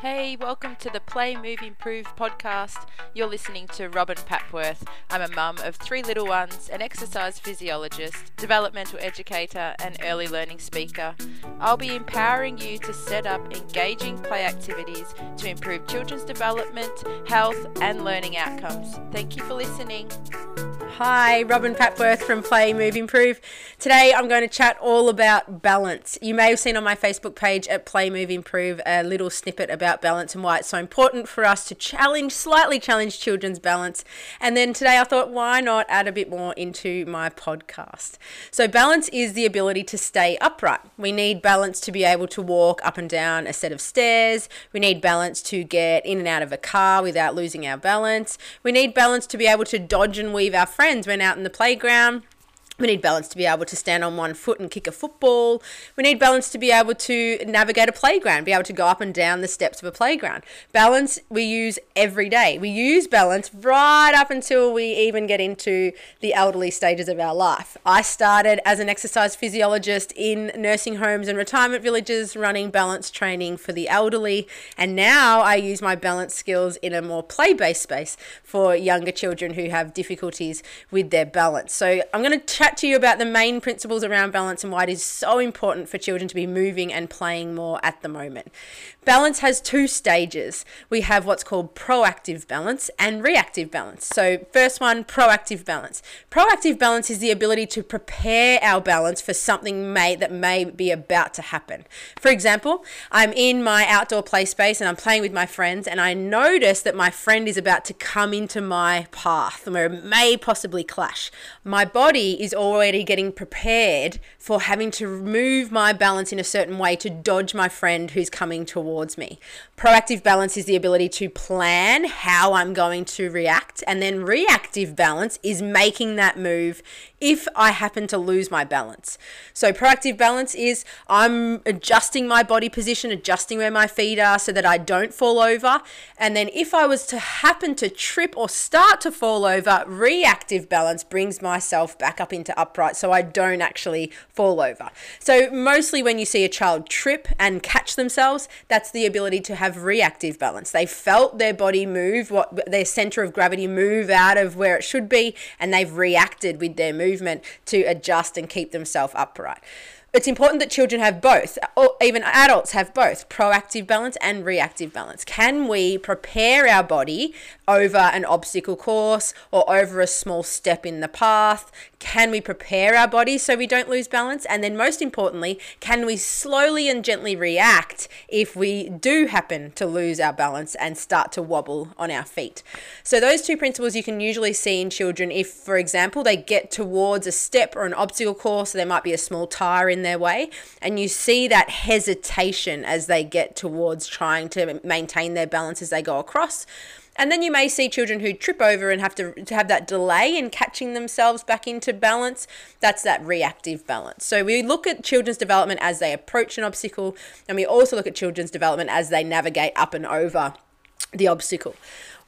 Hey, welcome to the Play Move Improve podcast. You're listening to Robyn Papworth. I'm a mum of three little ones, an exercise physiologist, developmental educator, and early learning speaker. I'll be empowering you to set up engaging play activities to improve children's development, health, and learning outcomes. Thank you for listening. Hi, Robyn Papworth from Play Move Improve. Today I'm going to chat all about balance. You may have seen on my Facebook page at Play Move Improve a little snippet about balance and why it's so important for us to challenge, slightly challenge children's balance. And then today I thought, why not add a bit more into my podcast? So, balance is the ability to stay upright. We need balance to be able to walk up and down a set of stairs. We need balance to get in and out of a car without losing our balance. We need balance to be able to dodge and weave our friends friends went out in the playground we need balance to be able to stand on one foot and kick a football. We need balance to be able to navigate a playground, be able to go up and down the steps of a playground. Balance we use every day. We use balance right up until we even get into the elderly stages of our life. I started as an exercise physiologist in nursing homes and retirement villages running balance training for the elderly, and now I use my balance skills in a more play based space for younger children who have difficulties with their balance. So I'm going to chat to you about the main principles around balance and why it is so important for children to be moving and playing more at the moment. Balance has two stages. We have what's called proactive balance and reactive balance. So, first one, proactive balance. Proactive balance is the ability to prepare our balance for something may that may be about to happen. For example, I'm in my outdoor play space and I'm playing with my friends and I notice that my friend is about to come into my path where it may possibly clash. My body is already getting prepared for having to move my balance in a certain way to dodge my friend who's coming towards me. Proactive balance is the ability to plan how I'm going to react, and then reactive balance is making that move if I happen to lose my balance. So, proactive balance is I'm adjusting my body position, adjusting where my feet are so that I don't fall over. And then, if I was to happen to trip or start to fall over, reactive balance brings myself back up into upright so I don't actually fall over. So, mostly when you see a child trip and catch themselves, that's the ability to have reactive balance. They felt their body move, what their center of gravity move out of where it should be, and they've reacted with their movement movement to adjust and keep themselves upright it's important that children have both, or even adults have both proactive balance and reactive balance. Can we prepare our body over an obstacle course or over a small step in the path? Can we prepare our body so we don't lose balance? And then, most importantly, can we slowly and gently react if we do happen to lose our balance and start to wobble on our feet? So, those two principles you can usually see in children if, for example, they get towards a step or an obstacle course, so there might be a small tire in their way, and you see that hesitation as they get towards trying to maintain their balance as they go across and then you may see children who trip over and have to, to have that delay in catching themselves back into balance. That's that reactive balance. So we look at children's development as they approach an obstacle, and we also look at children's development as they navigate up and over the obstacle.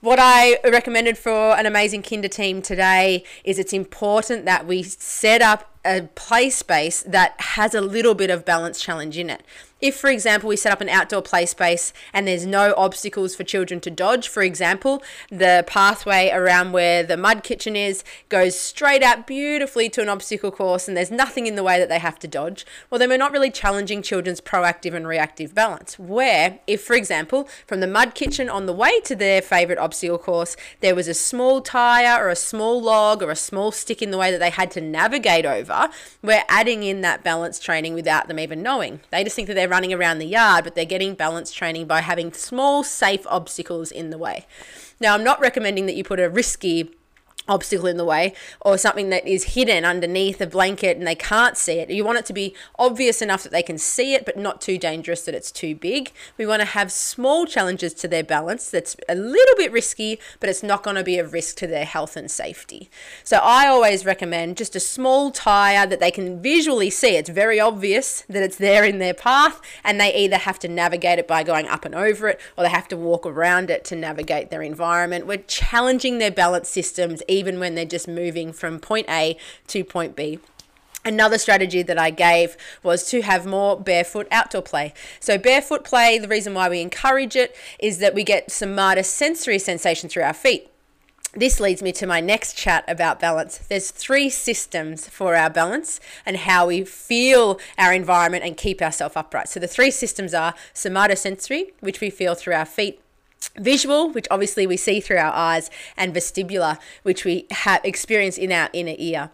What I recommended for an amazing kinder team today is it's important that we set up a play space that has a little bit of balance challenge in it. If, for example, we set up an outdoor play space and there's no obstacles for children to dodge, for example, the pathway around where the mud kitchen is goes straight out beautifully to an obstacle course and there's nothing in the way that they have to dodge, well, then we're not really challenging children's proactive and reactive balance. Where, if, for example, from the mud kitchen on the way to their favourite obstacle course, there was a small tyre or a small log or a small stick in the way that they had to navigate over, we're adding in that balance training without them even knowing. They just think that they're running around the yard, but they're getting balance training by having small, safe obstacles in the way. Now, I'm not recommending that you put a risky obstacle in the way or something that is hidden underneath a blanket and they can't see it. You want it to be obvious enough that they can see it, but not too dangerous that it's too big. We want to have small challenges to their balance that's a little bit risky, but it's not going to be a risk to their health and safety. So I always recommend just a small tire that they can visually see. It's very obvious that it's there in their path, and they either have to navigate it by going up and over it or they have to walk around it to navigate their environment. We're challenging their balance systems even when they're just moving from point A to point B. Another strategy that I gave was to have more barefoot outdoor play. So, barefoot play, the reason why we encourage it is that we get somatosensory sensation through our feet. This leads me to my next chat about balance. There's three systems for our balance and how we feel our environment and keep ourselves upright. So, the three systems are somatosensory, which we feel through our feet, visual, which obviously we see through our eyes, and vestibular, which we have experience in our inner ear.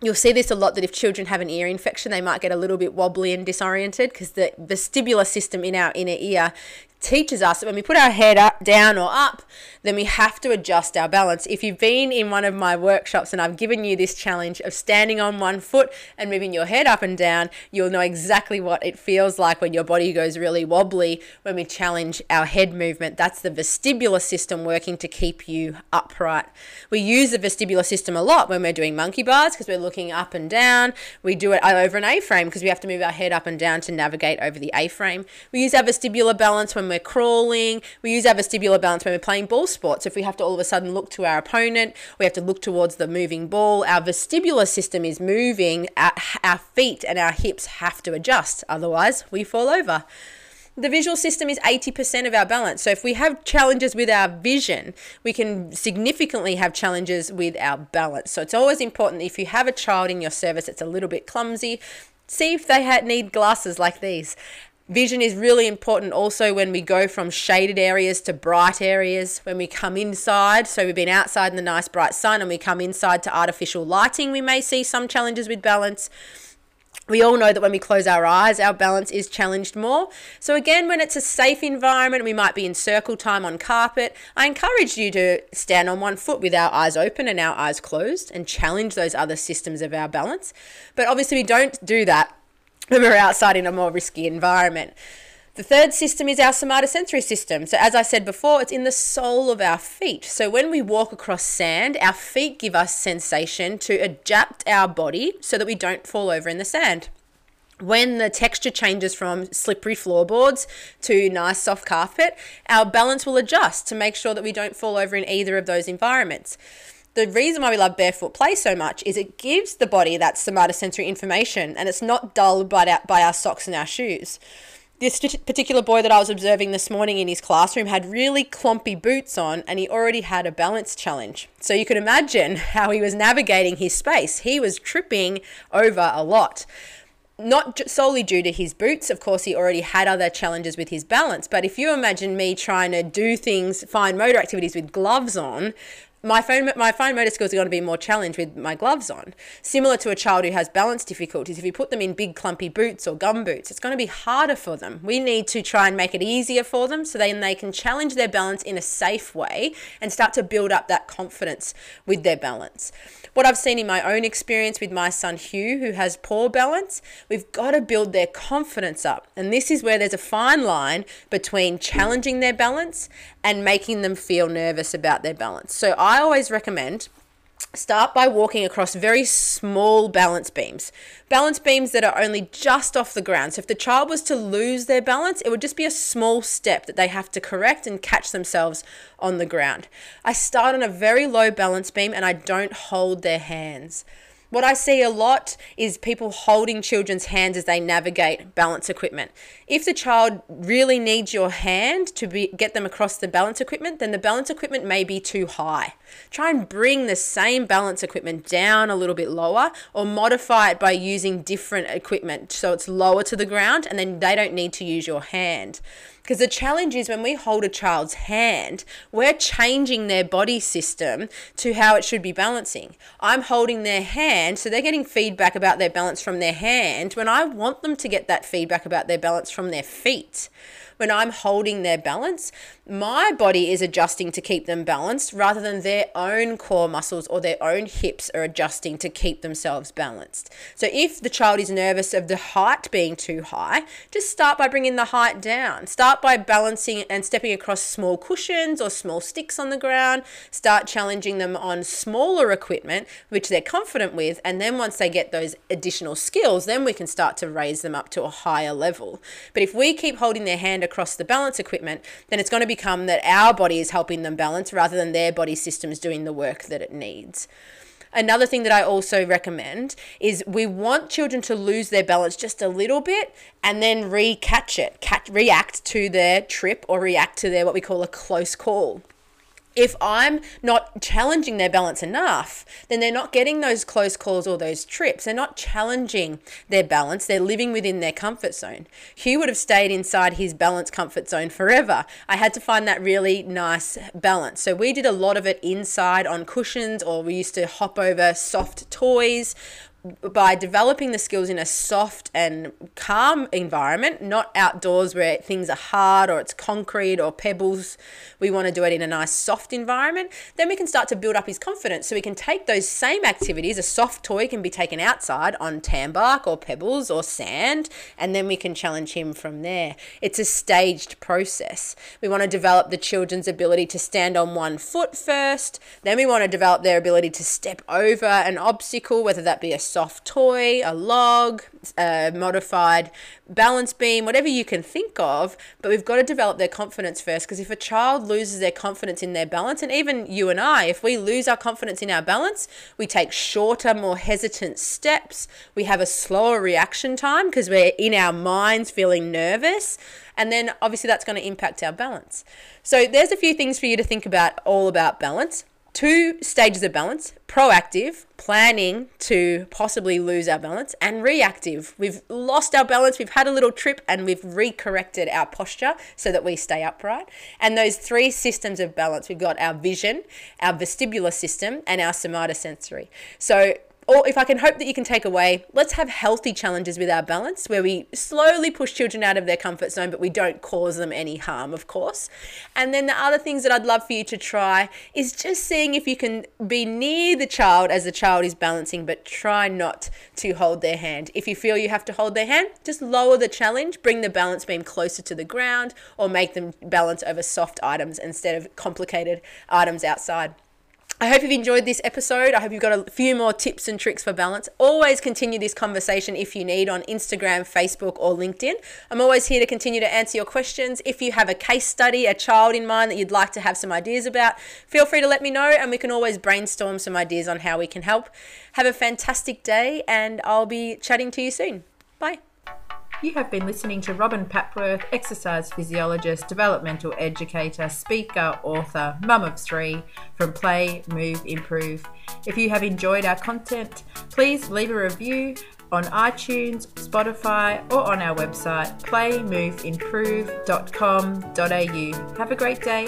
You'll see this a lot that if children have an ear infection, they might get a little bit wobbly and disoriented because the vestibular system in our inner ear teaches us that when we put our head up, down or up, then we have to adjust our balance. If you've been in one of my workshops and I've given you this challenge of standing on one foot and moving your head up and down, you'll know exactly what it feels like when your body goes really wobbly when we challenge our head movement. That's the vestibular system working to keep you upright. We use the vestibular system a lot when we're doing monkey bars because we're looking up and down. We do it over an A frame because we have to move our head up and down to navigate over the A frame. We use our vestibular balance when we're crawling. We use our vestibular balance when we're playing ball sports. If we have to all of a sudden look to our opponent, we have to look towards the moving ball. Our vestibular system is moving, our, our feet and our hips have to adjust, otherwise, we fall over. The visual system is 80% of our balance. So if we have challenges with our vision, we can significantly have challenges with our balance. So it's always important if you have a child in your service that's a little bit clumsy, see if they need glasses like these. Vision is really important also when we go from shaded areas to bright areas, when we come inside. So we've been outside in the nice bright sun and we come inside to artificial lighting, we may see some challenges with balance. We all know that when we close our eyes, our balance is challenged more. So, again, when it's a safe environment, we might be in circle time on carpet. I encourage you to stand on one foot with our eyes open and our eyes closed and challenge those other systems of our balance. But obviously, we don't do that when we're outside in a more risky environment. The third system is our somatosensory system. So, as I said before, it's in the sole of our feet. So, when we walk across sand, our feet give us sensation to adapt our body so that we don't fall over in the sand. When the texture changes from slippery floorboards to nice soft carpet, our balance will adjust to make sure that we don't fall over in either of those environments the reason why we love barefoot play so much is it gives the body that somatosensory information and it's not dulled by our, by our socks and our shoes. This particular boy that I was observing this morning in his classroom had really clumpy boots on and he already had a balance challenge. So you could imagine how he was navigating his space. He was tripping over a lot not solely due to his boots. Of course, he already had other challenges with his balance. But if you imagine me trying to do things, fine motor activities with gloves on, my phone my fine motor skills are going to be more challenged with my gloves on. Similar to a child who has balance difficulties, if you put them in big clumpy boots or gum boots, it's going to be harder for them. We need to try and make it easier for them so then they can challenge their balance in a safe way and start to build up that confidence with their balance what I've seen in my own experience with my son Hugh, who has poor balance, we've got to build their confidence up. And this is where there's a fine line between challenging their balance and making them feel nervous about their balance. So I always recommend Start by walking across very small balance beams. Balance beams that are only just off the ground. So if the child was to lose their balance, it would just be a small step that they have to correct and catch themselves on the ground. I start on a very low balance beam and I don't hold their hands. What I see a lot is people holding children's hands as they navigate balance equipment. If the child really needs your hand to be, get them across the balance equipment, then the balance equipment may be too high. Try and bring the same balance equipment down a little bit lower or modify it by using different equipment so it's lower to the ground and then they don't need to use your hand. Because the challenge is when we hold a child's hand, we're changing their body system to how it should be balancing. I'm holding their hand, so they're getting feedback about their balance from their hand when I want them to get that feedback about their balance from their feet when I'm holding their balance, my body is adjusting to keep them balanced rather than their own core muscles or their own hips are adjusting to keep themselves balanced. So if the child is nervous of the height being too high, just start by bringing the height down. Start by balancing and stepping across small cushions or small sticks on the ground. Start challenging them on smaller equipment, which they're confident with. And then once they get those additional skills, then we can start to raise them up to a higher level. But if we keep holding their hand across the balance equipment, then it's going to become that our body is helping them balance rather than their body systems doing the work that it needs. Another thing that I also recommend is we want children to lose their balance just a little bit and then re-catch it, react to their trip or react to their what we call a close call if I'm not challenging their balance enough, then they're not getting those close calls or those trips. They're not challenging their balance. They're living within their comfort zone. Hugh would have stayed inside his balance comfort zone forever. I had to find that really nice balance. So we did a lot of it inside on cushions, or we used to hop over soft toys by developing the skills in a soft and calm environment, not outdoors where things are hard or it's concrete or pebbles, we want to do it in a nice soft environment, then we can start to build up his confidence. So we can take those same activities, a soft toy can be taken outside on tan bark or pebbles or sand, and then we can challenge him from there. It's a staged process. We want to develop the children's ability to stand on one foot first, then we want to develop their ability to step over an obstacle, whether that be a soft toy, a log, a modified balance beam, whatever you can think of. But we've got to develop their confidence first because if a child loses their confidence in their balance, and even you and I, if we lose our confidence in our balance, we take shorter, more hesitant steps. We have a slower reaction time because we're in our minds feeling nervous. And then obviously that's going to impact our balance. So there's a few things for you to think about all about balance two stages of balance proactive, planning to possibly lose our balance, and reactive. We've lost our balance, we've had a little trip, and we've recorrected our posture so that we stay upright. And those three systems of balance we've got our vision, our vestibular system, and our somatosensory. So or if I can hope that you can take away, let's have healthy challenges with our balance where we slowly push children out of their comfort zone, but we don't cause them any harm, of course. And then the other things that I'd love for you to try is just seeing if you can be near the child as the child is balancing, but try not to hold their hand. If you feel you have to hold their hand, just lower the challenge, bring the balance beam closer to the ground, or make them balance over soft items instead of complicated items outside. I hope you've enjoyed this episode. I hope you've got a few more tips and tricks for balance. Always continue this conversation if you need on Instagram, Facebook, or LinkedIn. I'm always here to continue to answer your questions. If you have a case study, a child in mind that you'd like to have some ideas about, feel free to let me know and we can always brainstorm some ideas on how we can help. Have a fantastic day and I'll be chatting to you soon. Bye. You have been listening to Robyn Papworth, exercise physiologist, developmental educator, speaker, author, mum of three from Play, Move, Improve. If you have enjoyed our content, please leave a review on iTunes, Spotify, or on our website playmoveimprove.com.au. Have a great day.